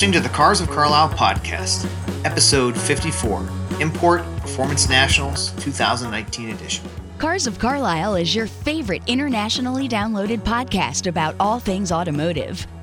listening to the Cars of Carlisle podcast, episode 54 Import Performance Nationals 2019 edition. Cars of Carlisle is your favorite internationally downloaded podcast about all things automotive.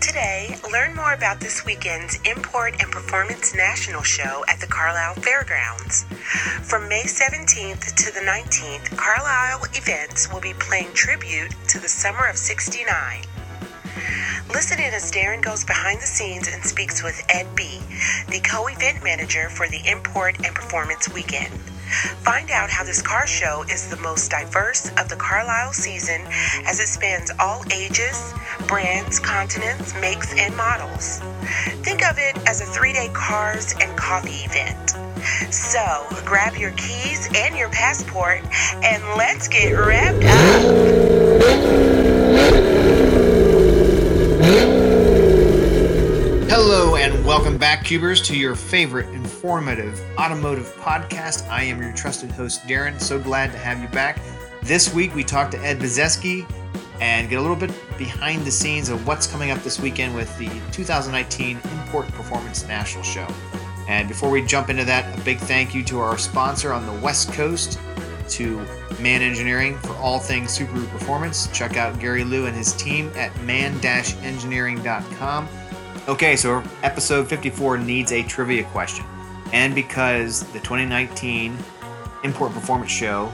Today, learn more about this weekend's Import and Performance National Show at the Carlisle Fairgrounds. From May 17th to the 19th, Carlisle Events will be playing tribute to the summer of 69. Listen in as Darren goes behind the scenes and speaks with Ed B., the co event manager for the Import and Performance Weekend. Find out how this car show is the most diverse of the Carlisle season as it spans all ages, brands, continents, makes, and models. Think of it as a three day cars and coffee event. So grab your keys and your passport and let's get wrapped up. Hello and welcome back, Cubers, to your favorite informative automotive podcast. I am your trusted host, Darren. So glad to have you back. This week we talked to Ed Bazeski and get a little bit behind the scenes of what's coming up this weekend with the 2019 Import Performance National Show. And before we jump into that, a big thank you to our sponsor on the West Coast, to Man Engineering for all things Subaru performance. Check out Gary Liu and his team at man-engineering.com. Okay, so episode 54 needs a trivia question. And because the 2019 Import Performance Show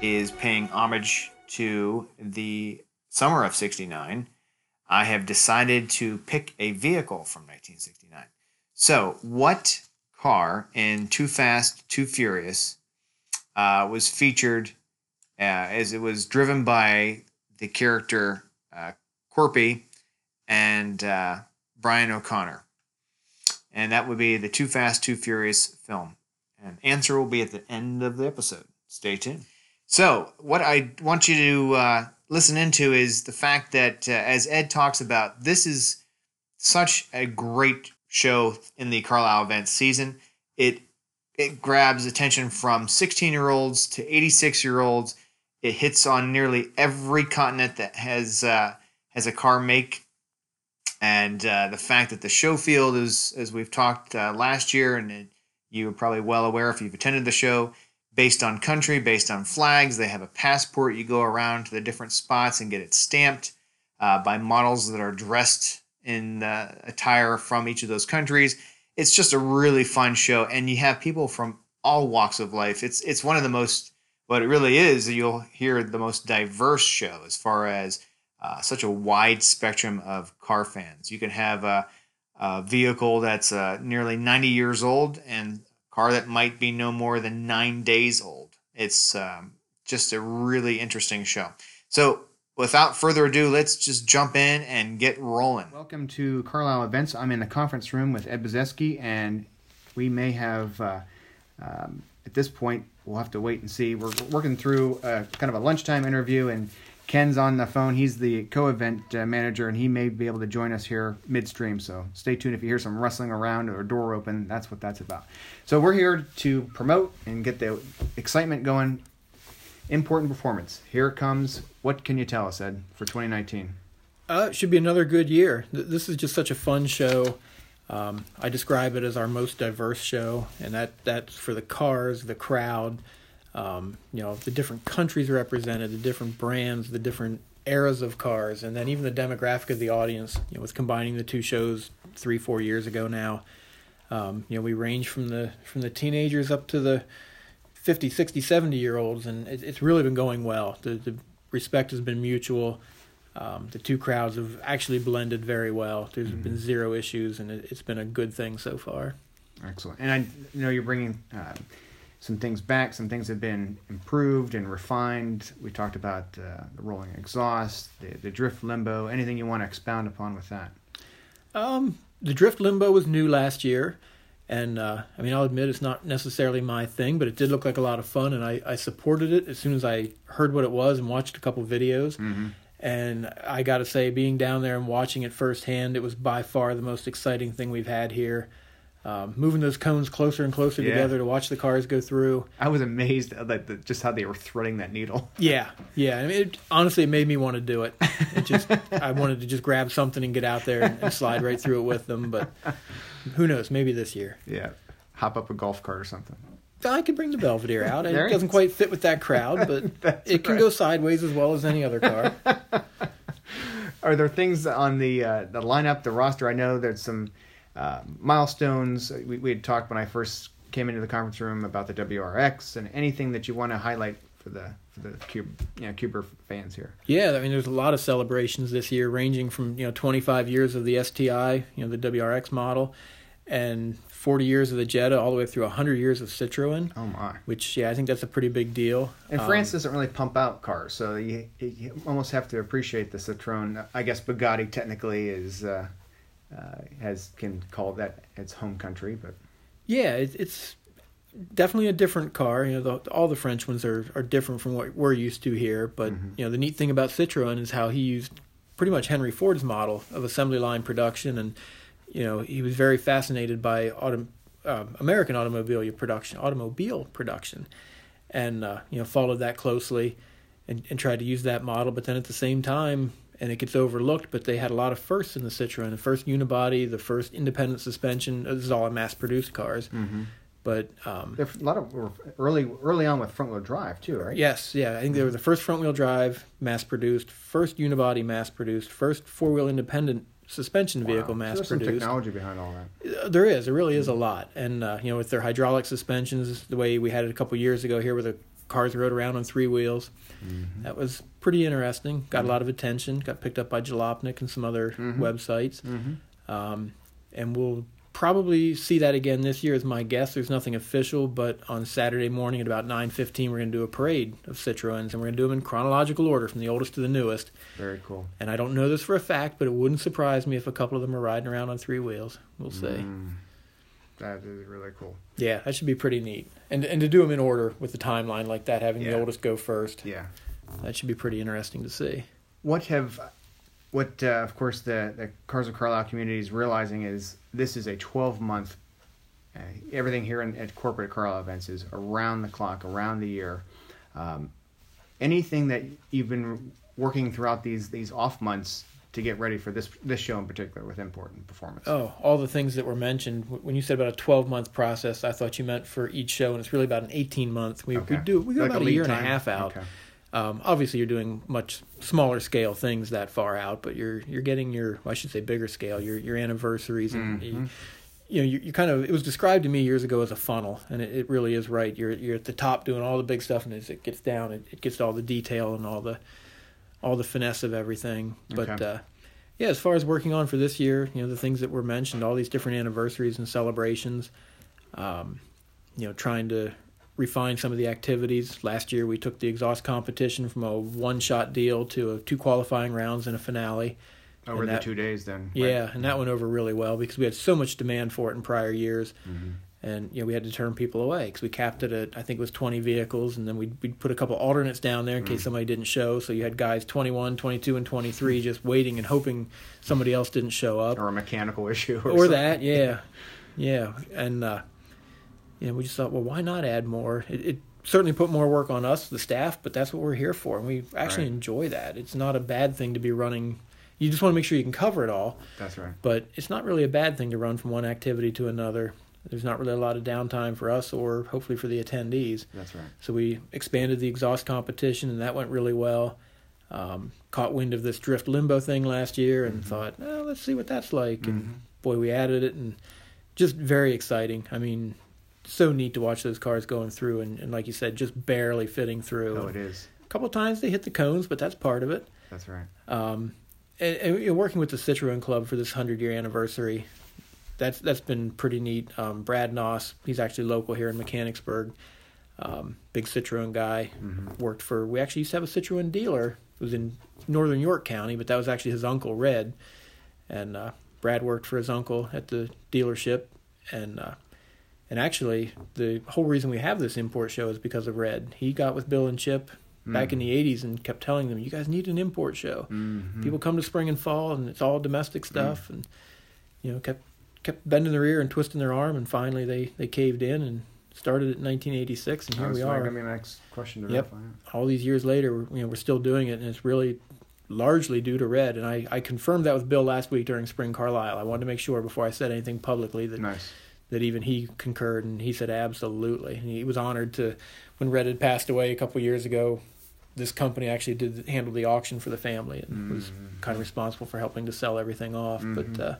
is paying homage to the summer of 69, I have decided to pick a vehicle from 1969. So, what car in Too Fast, Too Furious uh, was featured uh, as it was driven by the character uh, Corpy and uh, Brian O'Connor? And that would be the Too Fast, Too Furious film. And answer will be at the end of the episode. Stay tuned. So, what I want you to uh, listen into is the fact that, uh, as Ed talks about, this is such a great show in the Carlisle event season. It it grabs attention from 16 year olds to 86 year olds. It hits on nearly every continent that has uh, has a car make, and uh, the fact that the show field is, as we've talked uh, last year, and it, you're probably well aware if you've attended the show, based on country, based on flags. They have a passport. You go around to the different spots and get it stamped uh, by models that are dressed in attire from each of those countries. It's just a really fun show, and you have people from all walks of life. It's it's one of the most what it really is. You'll hear the most diverse show as far as uh, such a wide spectrum of car fans. You can have a, a vehicle that's uh, nearly 90 years old and a car that might be no more than nine days old. It's um, just a really interesting show. So, without further ado, let's just jump in and get rolling. Welcome to Carlisle Events. I'm in the conference room with Ed Bazeski, and we may have, uh, um, at this point, we'll have to wait and see. We're working through a, kind of a lunchtime interview, and Ken's on the phone. He's the co-event uh, manager, and he may be able to join us here midstream. So stay tuned. If you hear some rustling around or a door open, that's what that's about. So we're here to promote and get the excitement going. Important performance. Here comes. What can you tell us, Ed, for 2019? Uh, it should be another good year. This is just such a fun show. Um, I describe it as our most diverse show, and that that's for the cars, the crowd, um, you know, the different countries represented, the different brands, the different eras of cars, and then even the demographic of the audience. You know, with combining the two shows three, four years ago now, um, you know, we range from the from the teenagers up to the 50, 60, 70 year olds, and it, it's really been going well. The, the respect has been mutual. Um, the two crowds have actually blended very well. There's mm-hmm. been zero issues, and it, has been a good thing so far. Excellent. And I know you're bringing uh, some things back. Some things have been improved and refined. We talked about uh, the rolling exhaust, the, the drift limbo. Anything you want to expound upon with that? Um, the drift limbo was new last year, And uh, I mean, I'll admit it's not necessarily my thing, but it did look like a lot of fun, and I, I supported it as soon as I heard what it was and watched a couple videos. Mm-hmm. And I got to say, being down there and watching it firsthand, it was by far the most exciting thing we've had here. Um, moving those cones closer and closer Yeah. together to watch the cars go through. I was amazed at like the, just how they were threading that needle. Yeah, yeah. I mean, it, honestly, it made me want to do it. It just, I wanted to just grab something and get out there and, and slide right through it with them. But who knows? Maybe this year. Yeah, hop up a golf cart or something. I could bring the Belvedere out. It it doesn't is. quite fit with that crowd, but it can right. go sideways as well as any other car. Are there things on the uh, the lineup, the roster? I know there's some uh, milestones. We, we had talked when I first came into the conference room about the WRX and anything that you want to highlight for the for the Cube, you know, Cuber fans here. Yeah, I mean, there's a lot of celebrations this year, ranging from you know 25 years of the STI, you know, the WRX model, and 40 years of the Jetta, all the way through 100 years of Citroen. Oh my! Which, yeah, I think that's a pretty big deal. And Um, France doesn't really pump out cars, so you, you almost have to appreciate the Citroen. I guess Bugatti technically is uh, uh, has can call that its home country, but Yeah, it, it's definitely a different car. You know, the, all the French ones are, are different from what we're used to here. But you know, the neat thing about Citroen is how he used pretty much Henry Ford's model of assembly line production, and you know, he was very fascinated by auto, uh, American automobile production, automobile production, and uh, you know, followed that closely, and, and tried to use that model. But then at the same time. And it gets overlooked, but they had a lot of firsts in the Citroen. The first unibody, the first independent suspension. This is all in mass-produced cars. But um, there a lot of were early early on with front wheel drive too, right? yes, yeah, I think they were the first front wheel drive mass produced, first unibody mass produced, first four wheel independent suspension Wow. vehicle So mass there's some produced. technology behind all that. Uh, There is, there really is a lot, and uh, you know, with their hydraulic suspensions, the way we had it a couple years ago here, where the cars rode around on three wheels, Mm-hmm. that was pretty interesting. Got a lot of attention. Got picked up by Jalopnik and some other Mm-hmm. websites, um, and we'll probably see that again this year. Is my guess. There's nothing official, but on Saturday morning at about nine fifteen, we're going to do a parade of Citroens, and we're going to do them in chronological order from the oldest to the newest. Very cool. And I don't know this for a fact, but it wouldn't surprise me if a couple of them are riding around on three wheels. We'll see. Mm. That is really cool. Yeah, that should be pretty neat. And and to do them in order with the timeline like that, having Yeah. the oldest go first, Yeah. That should be pretty interesting to see. What have what uh, of course the the Cars of Carlisle community is realizing is this is a 12 month uh, everything here in, at corporate Carlisle events is around the clock, around the year. Um, anything that you've been working throughout these these off months to get ready for this this show in particular with import and performance. Oh, all the things that were mentioned. When you said about a 12 month process, I thought you meant for each show, and it's really about an 18 month. We, Okay. we do we go Like about a, lead year and a half out. Okay. Um, obviously, you're doing much smaller scale things that far out, but you're you're getting your I should say bigger scale your your anniversaries and Mm-hmm. you, you know you, you kind of it was described to me years ago as a funnel, and it, it really is right. You're you're at the top doing all the big stuff, and as it gets down, it, it gets to all the detail and all the all the finesse of everything. But Okay. uh, yeah, as far as working on for this year, you know the things that were mentioned, all these different anniversaries and celebrations. Um, you know, trying to refine some of the activities. Last year, we took the exhaust competition from a one-shot deal to a two qualifying rounds and a finale. Over And the two days, then. Yeah, and that went over really well because we had so much demand for it in prior years, Mm-hmm. and you know we had to turn people away because we capped it at I think it was 20 vehicles, and then we we put a couple alternates down there in Mm. case somebody didn't show. So you had guys 21, 22, and 23 just waiting and hoping somebody else didn't show up Or a mechanical issue. Or, or that, yeah, yeah, and uh, you know, we just thought, well, why not add more? It, it certainly put more work on us, the staff, but that's what we're here for, and we actually Right. enjoy that. It's not a bad thing to be running. You just want to make sure you can cover it all, That's right. but it's not really a bad thing to run from one activity to another. There's not really a lot of downtime for us, or hopefully for the attendees. That's right. So we expanded the exhaust competition, and that went really well. Um, caught wind of this drift limbo thing last year, and thought, oh, let's see what that's like. And boy, we added it, and just very exciting. I mean, so neat to watch those cars going through, and, and like you said, just barely fitting through. Oh, it is. A couple times they hit the cones, but that's part of it. That's right. Um, and, and working with the Citroen Club for this hundred year anniversary, that's that's been pretty neat. Um, Brad Noss, he's actually local here in Mechanicsburg. Um, big Citroen guy, worked for. We actually used to have a Citroen dealer. It was in northern York County, but that was actually his uncle Red, and uh, Brad worked for his uncle at the dealership, and uh, And actually, the whole reason we have this import show is because of Red. He got with Bill and Chip back in mm. the 80s and kept telling them, you guys need an import show. Mm-hmm. People come to spring and fall, and it's all domestic mm. stuff. And, you know, kept kept bending their ear and twisting their arm, and finally they, they caved in and started it in 1986, and here we are be my next question to Yep. all these years later, we're, you know, we're still doing it, and it's really largely due to Red. And I, I confirmed that with Bill last week during Spring Carlisle. I wanted to make sure before I said anything publicly that Nice. That even he concurred, and he said absolutely. And he was honored to when Red had passed away a couple years ago. This company actually did handle the auction for the family and was kind of responsible for helping to sell everything off. But uh,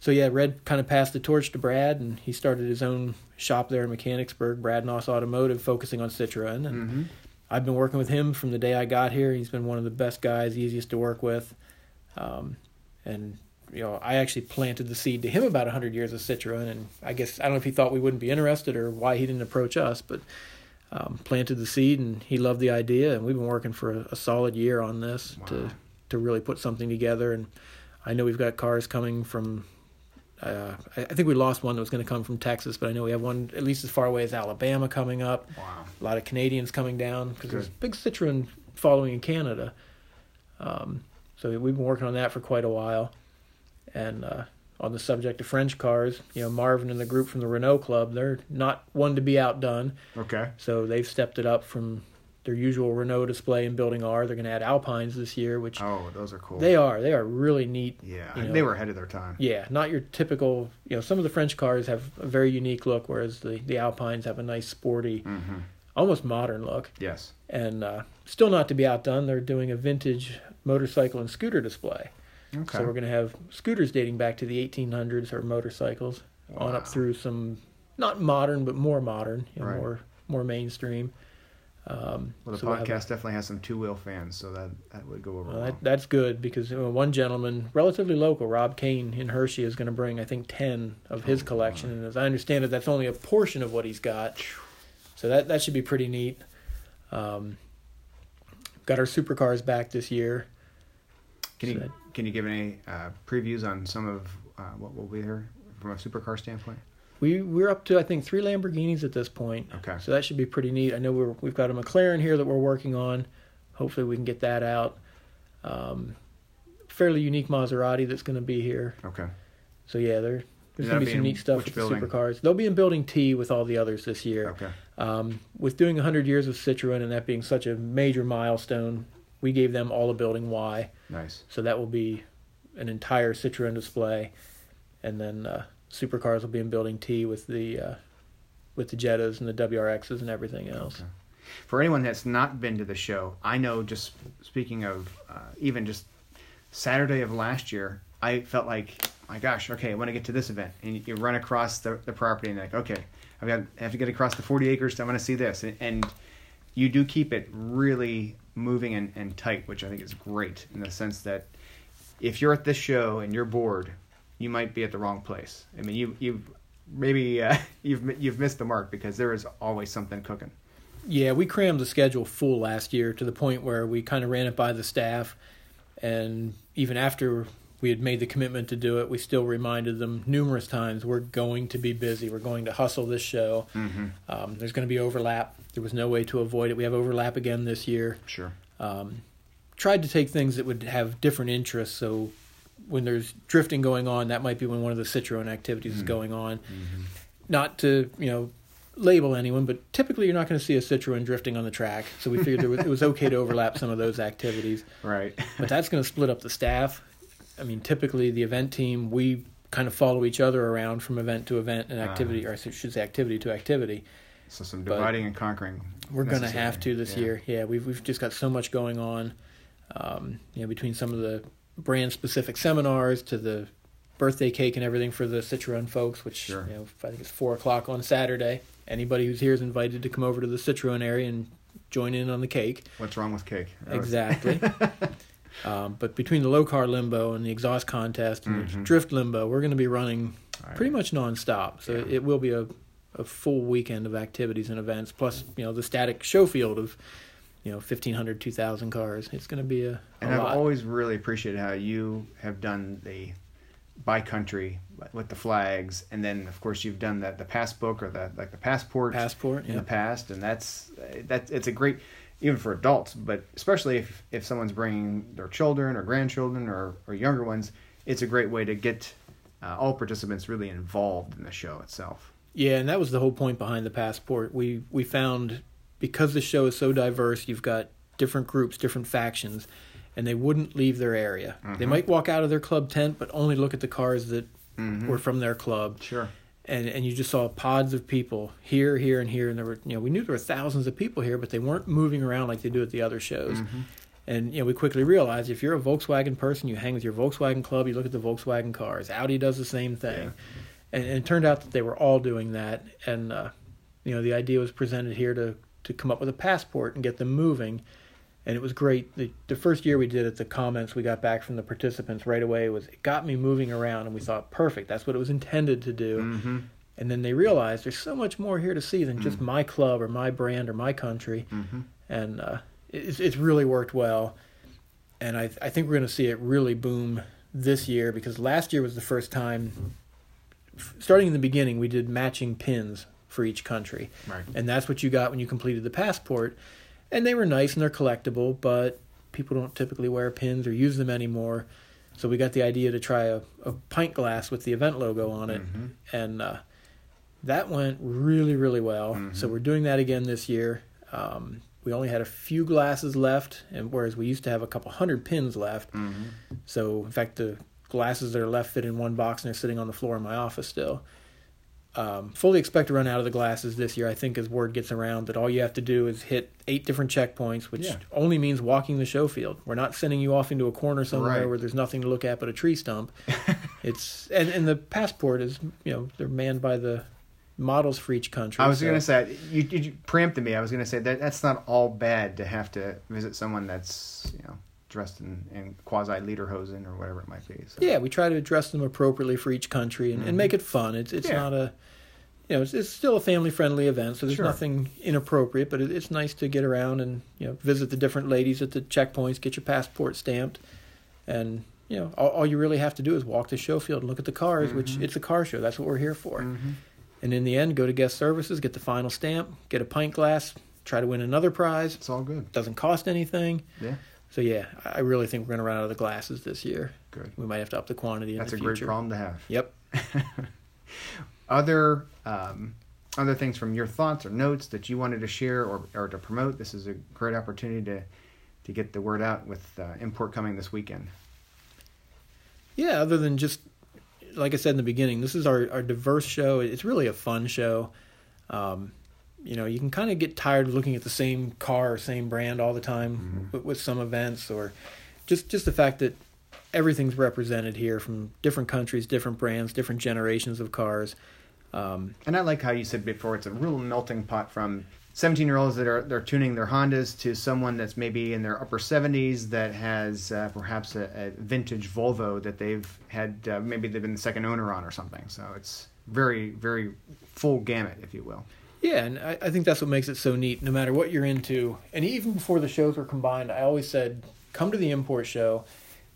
so yeah, Red kind of passed the torch to Brad, and he started his own shop there in Mechanicsburg, Brad Noss Automotive, focusing on Citroen. And Mm-hmm. I've been working with him from the day I got here. He's been one of the best guys, easiest to work with. Um, and you know, I actually planted the seed to him about 100 years of Citroen, and I guess I don't know if he thought we wouldn't be interested or why he didn't approach us, but um, planted the seed, and he loved the idea, and we've been working for a, a solid year on this to to really put something together. And I know we've got cars coming from. Uh, I I think we lost one that was going to come from Texas, but I know we have one at least as far away as Alabama coming up. Wow. A lot of Canadians coming down because there's big Citroen following in Canada. Um, so we've been working on that for quite a while. And uh, on the subject of French cars, you know, Marvin and the group from the Renault Club, they're not one to be outdone. Okay. So they've stepped it up from their usual Renault display and building R. They're going to add Alpines this year, which Oh, those are cool. they are. They are really neat. Yeah, you know. they were ahead of their time. Yeah, not your typical. You know, some of the French cars have a very unique look, whereas the the Alpines have a nice sporty, Mm-hmm. almost modern look. Yes. And uh, still not to be outdone, they're doing a vintage motorcycle and scooter display. Okay. So we're going to have scooters dating back to the 1800s or motorcycles on up through some not modern but more modern, know, Right. more more mainstream. Um, well, the so we'll have- podcast definitely has some two wheel fans, so that that would go over well, that, that's good because one gentleman, relatively local, Rob Kane in Hershey, is going to bring I think ten of Oh, his collection, and as I understand it, that's only a portion of what he's got. So that that should be pretty neat. Um, got our supercars back this year. Can you So- can you give any uh, previews on some of uh, what will be here from a supercar standpoint? We we're up to I think three Lamborghinis at this point. Okay. So that should be pretty neat. I know we're we've got a McLaren here that we're working on. Hopefully we can get that out. Um, fairly unique Maserati that's going to be here. Okay. So yeah, there there's going to be some neat stuff with building? the supercars. They'll be in Building T with all the others this year. Okay. Um, with doing 100 years of Citroen and that being such a major milestone, we gave them all a Building Y. Nice. So that will be an entire Citroen display, and then uh, supercars will be in Building T with the uh, with the Jettas and the WRXs and everything else. Okay. For anyone that's not been to the show, I know just speaking of uh, even just Saturday of last year, I felt like, my gosh, okay, I want to get to this event. And you- you run across the, the property and you're like, okay, I've got, I have to get across the 40 acres. I want to see this. And, and you do keep it really moving and, and tight, which I think is great in the sense that if you're at this show and you're bored, you might be at the wrong place. I mean, you, you've maybe uh, you've you've missed the mark because there is always something cooking. Yeah, we crammed the schedule full last year to the point where we kind of ran it by the staff, and even after we had made the commitment to do it, we still reminded them numerous times we're going to be busy. We're going to hustle this show. Mm-hmm. Um, there's going to be overlap. There was no way to avoid it. We have overlap again this year. Sure. um, tried to take things that would have different interests. So when there's drifting going on, that might be when one of the Citroen activities is going on. Not to you know label anyone, but typically you're not going to see a Citroen drifting on the track. So we figured was, it was okay to overlap some of those activities. Right. But that's going to split up the staff. I mean, typically the event team we kind of follow each other around from event to event and activity, or I should say activity to activity. so some But dividing and conquering. We're going to have to this Yeah. year. Yeah, we've we've just got so much going on. Um, you know, between some of the brand specific seminars to the birthday cake and everything for the Citroen folks, which Sure. you know, I think it's four o'clock on Saturday. Anybody who's here is invited to come over to the Citroen area and join in on the cake. What's wrong with cake? That Exactly. um, but between the low car limbo and the exhaust contest and the drift limbo, we're going to be running Right. pretty much nonstop. So Yeah. it will be a, a full weekend of activities and events, plus you know the static show field of you know 1,500, 2,000 cars. It's going to be a, a And I've lot. always really appreciated how you have done the by country with the flags, and then of course you've done that the passbook or the like the passport Passport, in yeah. the past, and that's that it's a great even for adults, but especially if if someone's bringing their children or grandchildren or or younger ones, it's a great way to get uh, all participants really involved in the show itself. Yeah, and that was the whole point behind the passport. We we found because the show is so diverse, you've got different groups, different factions, and they wouldn't leave their area. They might walk out of their club tent, but only look at the cars that were from their club. Sure. And and you just saw pods of people here, here, and here, and there were you know we knew there were thousands of people here, but they weren't moving around like they do at the other shows. And you know we quickly realized if you're a Volkswagen person, you hang with your Volkswagen club, you look at the Volkswagen cars. Audi does the same thing, and, and it turned out that they were all doing that. And uh, you know the idea was presented here to to come up with a passport and get them moving. And it was great. The, the first year we did it, the comments we got back from the participants right away was it got me moving around, and we thought perfect. That's what it was intended to do. Mm-hmm. And then they realized there's so much more here to see than just my club or my brand or my country, and uh, it's it's really worked well. And I I think we're going to see it really boom this year because last year was the first time. Starting in the beginning, we did matching pins for each country, Right. and that's what you got when you completed the passport. And they were nice and they're collectible, but people don't typically wear pins or use them anymore. So we got the idea to try a, a pint glass with the event logo on it, and uh, that went really, really well. So we're doing that again this year. Um, we only had a few glasses left, and whereas we used to have a couple hundred pins left. So in fact, the glasses that are left fit in one box, and they're sitting on the floor in my office still. Um, fully expect to run out of the glasses this year. I think as word gets around that all you have to do is hit eight different checkpoints, which Yeah. only means walking the show field. We're not sending you off into a corner somewhere Right. where there's nothing to look at but a tree stump. it's and and the passport is you know they're manned by the models for each country. I was so- going to say you, you preempted me. I was going to say that that's not all bad to have to visit someone that's you know dressed in, in quasi lederhosen or whatever it might be. So. Yeah, we try to dress them appropriately for each country and, and make it fun. It's it's Mm-hmm. Yeah. not a you know it's, it's still a family friendly event, so there's Sure. nothing inappropriate. But it, it's nice to get around and you know visit the different ladies at the checkpoints, get your passport stamped, and you know all, all you really have to do is walk the show field and look at the cars, which Mm-hmm. it's a car show. That's what we're here for. And in the end, go to guest services, get the final stamp, get a pint glass, try to win another prize. It's all good. Doesn't cost anything. Yeah, So yeah, I really think we're going to run out of the glasses this year. good. We might have to up the quantity in That's the a future. great problem to have. Yep. Other um, other things from your thoughts or notes that you wanted to share or, or to promote. This is a great opportunity to to get the word out with uh, import coming this weekend. Yeah, other than just like I said in the beginning, this is our, our diverse show. It's really a fun show. Um, you know, you can kind of get tired of looking at the same car or same brand all the time with, with some events, or just just the fact that everything's represented here from different countries, different brands, different generations of cars. Um, And I like how you said before it's a real melting pot from 17 year olds that are they're tuning their Hondas to someone that's maybe in their upper 70s that has uh, perhaps a, a vintage Volvo that they've had uh, maybe they've been the second owner on or something. So it's very very full gamut, if you will. Yeah, and I, I think that's what makes it so neat. No matter what you're into, and even before the shows were combined, I always said, come to the import show.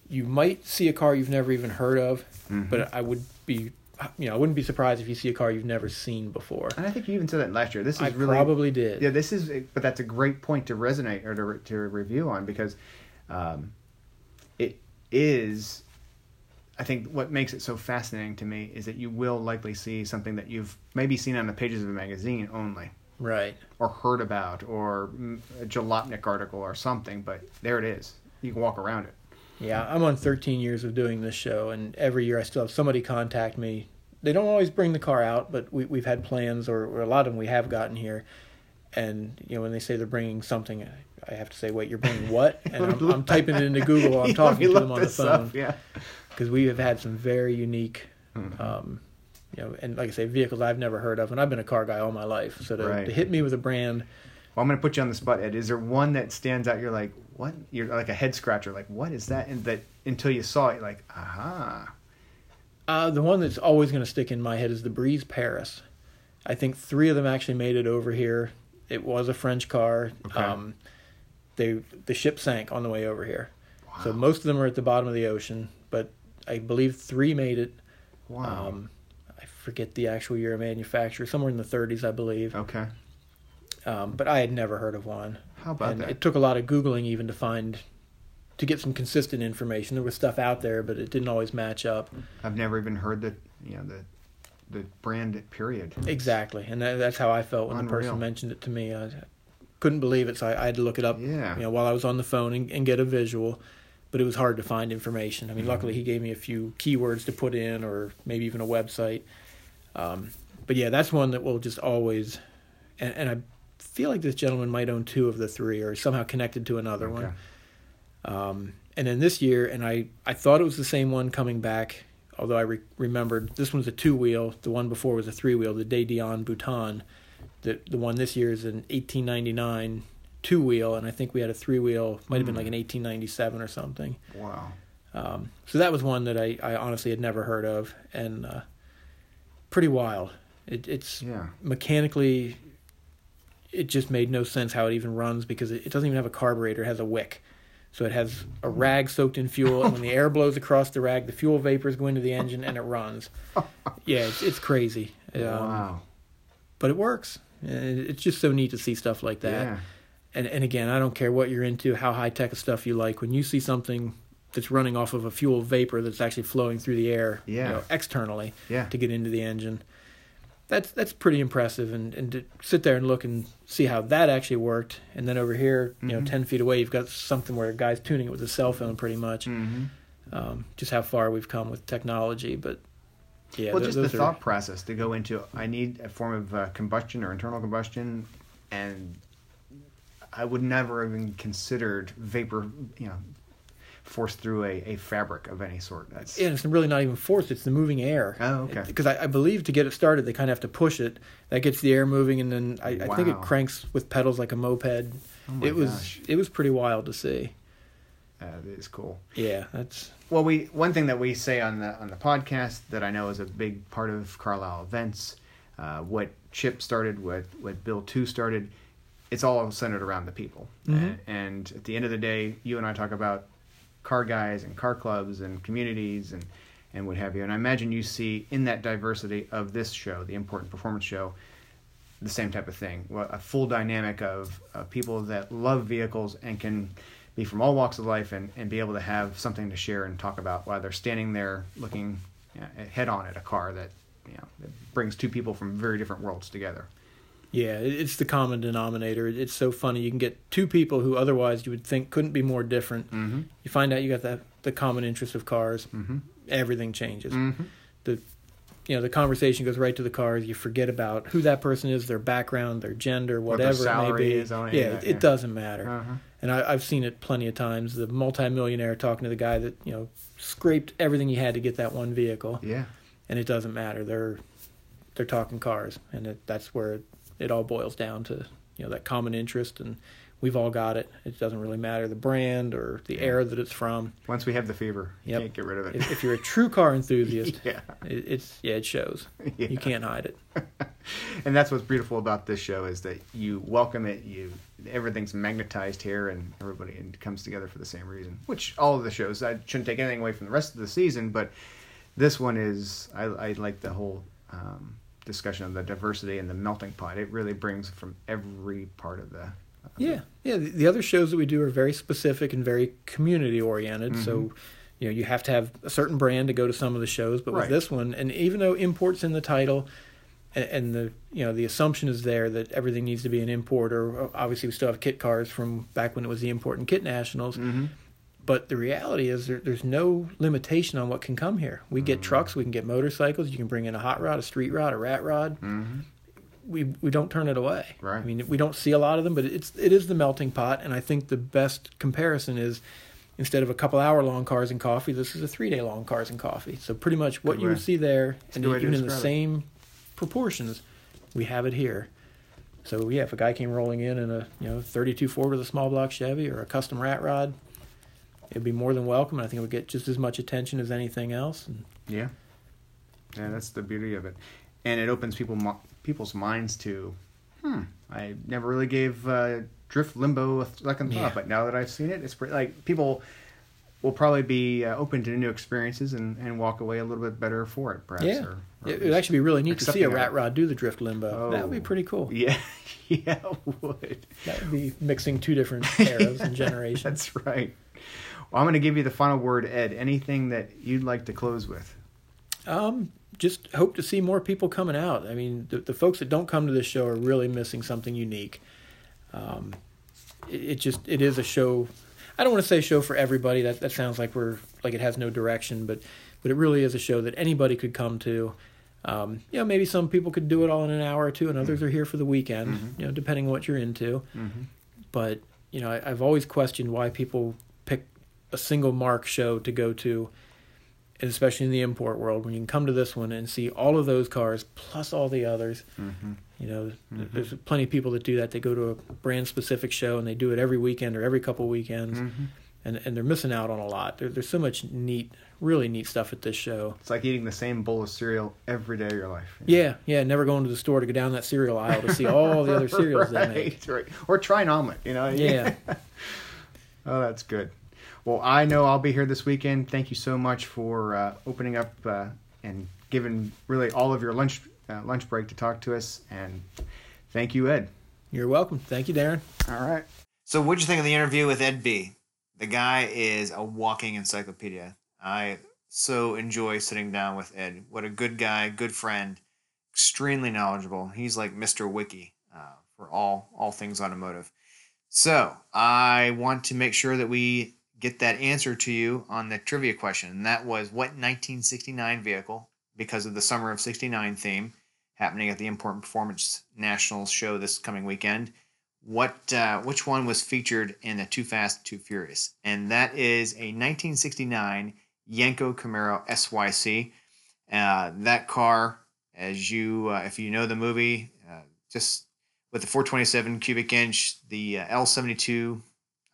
You might see a car you've never even heard of, but I would be, you know, I wouldn't be surprised if you see a car you've never seen before. And I think you even said that last year. This is I really probably did. Yeah, this is, but that's a great point to resonate or to, to review on because um, it is. I think what makes it so fascinating to me is that you will likely see something that you've maybe seen on the pages of a magazine only, Right. or heard about, or a Jalopnik article or something. But there it is. You can walk around it. Yeah, I'm on 13 years of doing this show, and every year I still have somebody contact me. They don't always bring the car out, but we, we've had plans, or, or a lot of them we have gotten here. And you know, when they say they're bringing something, I have to say, "Wait, you're bringing what?" And I'm, I'm typing it into Google while I'm talking to them on the this up, phone Yeah. Because we have had some very unique, Mm-hmm. um, you know, and like I say, vehicles I've never heard of, and I've been a car guy all my life. So to, Right. to hit me with a brand, Well, I'm going to put you on the spot, Ed. Is there one that stands out? You're like, what? You're like a head scratcher. Like, what is that? And that until you saw it, you're like, aha. Uh, the one that's always going to stick in my head is the Breeze Paris. I think three of them actually made it over here. It was a French car. Okay. Um, they the ship sank on the way over here, so most of them are at the bottom of the ocean. But I believe three made it. Wow. Um, I forget the actual year of manufacture, somewhere in the 30s, I believe. okay. Um, but I had never heard of one. How about and that? it took a lot of googling even to find to get some consistent information. There was stuff out there, but it didn't always match up I've never even heard the you know the the brand period. exactly. And that, that's how I felt when the person mentioned it to me. I couldn't believe it, so I, I had to look it up. Yeah. You know, while I was on the phone and, and get a visual. But it was hard to find information. I mean, luckily he gave me a few keywords to put in, or maybe even a website. Um, but yeah, that's one that will just always. And, and I feel like this gentleman might own two of the three, or somehow connected to another one. Okay. Um, and then this year, and I, I thought it was the same one coming back, although I re- remembered this one's a two wheel. The one before was a three wheel, the De Dion-Bouton. The the one this year is an 1899 two wheel, and I think we had a three wheel, might have been like an 1897 or something. Wow. Um, so that was one that I, I honestly had never heard of, and uh, pretty wild. It, it's Yeah. mechanically, it just made no sense how it even runs because it, it doesn't even have a carburetor; it has a wick. So it has a rag soaked in fuel, and when the air blows across the rag, the fuel vapors go into the engine and it runs. Yeah, it's, it's crazy. Um, wow. But it works. It's just so neat to see stuff like that. Yeah. And and again, I don't care what you're into, how high tech stuff you like. When you see something that's running off of a fuel vapor that's actually flowing through the air, you know, externally Yeah. to get into the engine, that's that's pretty impressive. And and to sit there and look and see how that actually worked, and then over here, you know, Mhm. ten feet away, you've got something where a guy's tuning it with a cell phone, pretty much. Mm-hmm. Um, just how far we've come with technology, but yeah, well, tho- just the those are- thought process to go into I need a form of uh, combustion or internal combustion, and I would never have even considered vapor, you know, forced through a, a fabric of any sort. That's Yeah, and it's really not even forced; it's the moving air. Oh, okay. Because I, I believe to get it started, they kind of have to push it. That gets the air moving, and then I, I think it cranks with pedals like a moped. Oh my it was gosh. it was pretty wild to see. uh, it is cool. Yeah, that's Well, we one thing that we say on the on the podcast that I know is a big part of Carlisle events, uh, what Chip started, what what Bill Two started, it's all centered around the people. Mhm. A- And at the end of the day, you and I talk about car guys and car clubs and communities and and what have you. And I imagine you see in that diversity of this show, the Important Performance Show, the same type of thing. Well, a full dynamic of uh, people that love vehicles and can be from all walks of life and, and be able to have something to share and talk about while they're standing there looking you know, head on at a car that you know that brings two people from very different worlds together. Yeah, it's the common denominator. It's so funny. You can get two people who otherwise you would think couldn't be more different. Mm-hmm. You find out you got the the common interest of cars. Mm-hmm. Everything changes. Mm-hmm. the you know the conversation goes right to the cars you forget about who that person is their background their gender What whatever it may be is yeah, it, it doesn't matter Uh-huh. and I, i've seen it plenty of times the multimillionaire talking to the guy that you know scraped everything he had to get that one vehicle Yeah. and it doesn't matter they're they're talking cars and it, that's where it, all boils down to you know that common interest and we've all got it it doesn't really matter the brand or the era that it's from Once we have the fever, you Yep. can't get rid of it. if, if you're a true car enthusiast yeah. it, it's yeah it shows Yeah. you can't hide it and that's what's beautiful about this show is that you welcome it you everything's magnetized here and everybody and comes together for the same reason which all of the shows i shouldn't take anything away from the rest of the season but this one is i, I like the whole um, discussion of the diversity and the melting pot it really brings from every part of the Yeah, yeah. The, the other shows that we do are very specific and very community oriented. So, Mm-hmm. you know, you have to have a certain brand to go to some of the shows. But Right. with this one, and even though imports in the title, and, and the you know the assumption is there that everything needs to be an import, or obviously we still have kit cars from back when it was the import and kit nationals. mm-hmm. But the reality is there, there's no limitation on what can come here. We get trucks, we can get motorcycles. You can bring in a hot rod, a street rod, a rat rod. Mm-hmm. We we don't turn it away. Right. I mean, we don't see a lot of them, but it's it is the melting pot, and I think the best comparison is instead of a couple hour long cars and coffee, this is a three day long cars and coffee. So pretty much what Good you way. would see there, and good way to even in the it. same proportions, we have it here. So yeah, if a guy came rolling in in a you know 32 Ford with a small block Chevy or a custom rat rod, it'd be more than welcome. and I think it would get just as much attention as anything else. And Yeah, yeah, that's the beauty of it, and it opens people people's minds to, hmm, I never really gave uh, Drift Limbo a second thought, Yeah. but now that I've seen it, it's pretty like people we'll probably be uh, open to new experiences and, and walk away a little bit better for it, perhaps. Yeah, or- or it would actually be really neat to see a rat rod do the drift limbo. that would be Oh. pretty cool. Yeah, yeah, it would. That would be mixing two different eras and generations. That's right. Well, I'm going to give you the final word, Ed. Anything that you'd like to close with? Um, just hope to see more people coming out. I mean, the, the folks that don't come to this show are really missing something unique. Um, it, it just it is a show. I don't want to say show for everybody. That that sounds like we're like it has no direction, but but it really is a show that anybody could come to. Um, you know, maybe some people could do it all in an hour or two, and others are here for the weekend. You know, depending on what you're into. But you know, I, I've always questioned why people a single mark show to go to especially in the import world, when you can come to this one and see all of those cars plus all the others. Mm-hmm. You know, th- mm-hmm. there's plenty of people that do that. They go to a brand specific show and they do it every weekend or every couple weekends, mm-hmm. and and they're missing out on a lot. There, there's so much neat, really neat stuff at this show. It's like eating the same bowl of cereal every day of your life. Yeah, yeah. Never going to the store to go down that cereal aisle to see all the other cereals they make. right, right. Or try an omelet, you know? Yeah. Oh, that's good. Well, I know I'll be here this weekend. Thank you so much for uh, opening up uh, and giving really all of your lunch uh, lunch break to talk to us. And thank you, Ed. You're welcome. Thank you, Darren. All right. So, what'd you think of the interview with Ed B? The guy is a walking encyclopedia. I so enjoy sitting down with Ed. What a good guy, good friend, extremely knowledgeable. He's like Mr. Wiki uh, for all all things automotive. So, I want to make sure that we get that answer to you on the trivia question, and that was what 1969 vehicle, because of the summer of '69 theme happening at the Import Performance National Show this coming weekend what uh, which one was featured in the Too Fast Too Furious, and that is a 1969 Yenko Camaro SYC. Uh, that car, as you uh, if you know the movie, uh, just with the 427 cubic inch, the uh, L72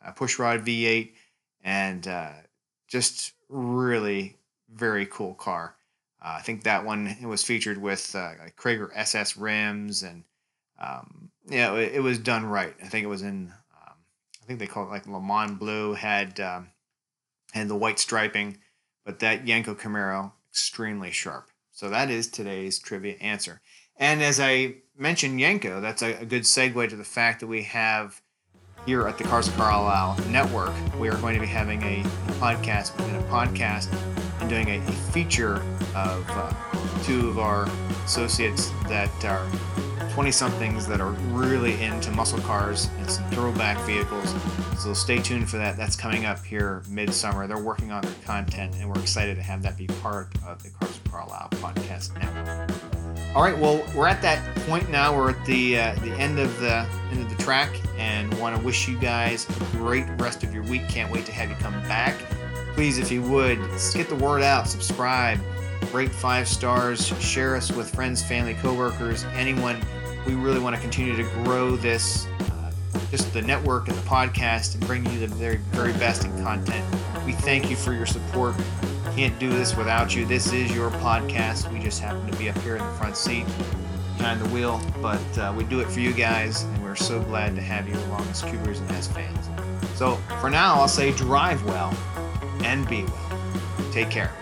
uh, pushrod V8, and uh, just really very cool car. Uh, I think that one was featured with uh, like Cragar SS rims and um, yeah, it, it was done right. I think it was in, um, I think they call it like Le Mans Blue had um, had the white striping, but that Yenko Camaro extremely sharp. So that is today's trivia answer. And as I mentioned, Yenko, that's a, a good segue to the fact that we have here at the Cars of Carlisle Network, we are going to be having a, podcast within a podcast and doing a, a feature of uh, two of our associates that are 20 somethings that are really into muscle cars and some throwback vehicles. So stay tuned for that. That's coming up here midsummer. They're working on their content, and we're excited to have that be part of the Cars of Carlisle podcast network. All right, well, we're at that point now. We're at the uh, the end of the end of the track, and want to wish you guys a great rest of your week. Can't wait to have you come back. Please, if you would, get the word out. Subscribe, rate five stars, share us with friends, family, coworkers, anyone. We really want to continue to grow this, uh, just the network and the podcast, and bring you the very very best in content. We thank you for your support can't do this without you. This is your podcast. We just happen to be up here in the front seat behind the wheel, but uh, we do it for you guys, and we're so glad to have you along as Cougars and as fans. So for now, I'll say drive well and be well. Take care.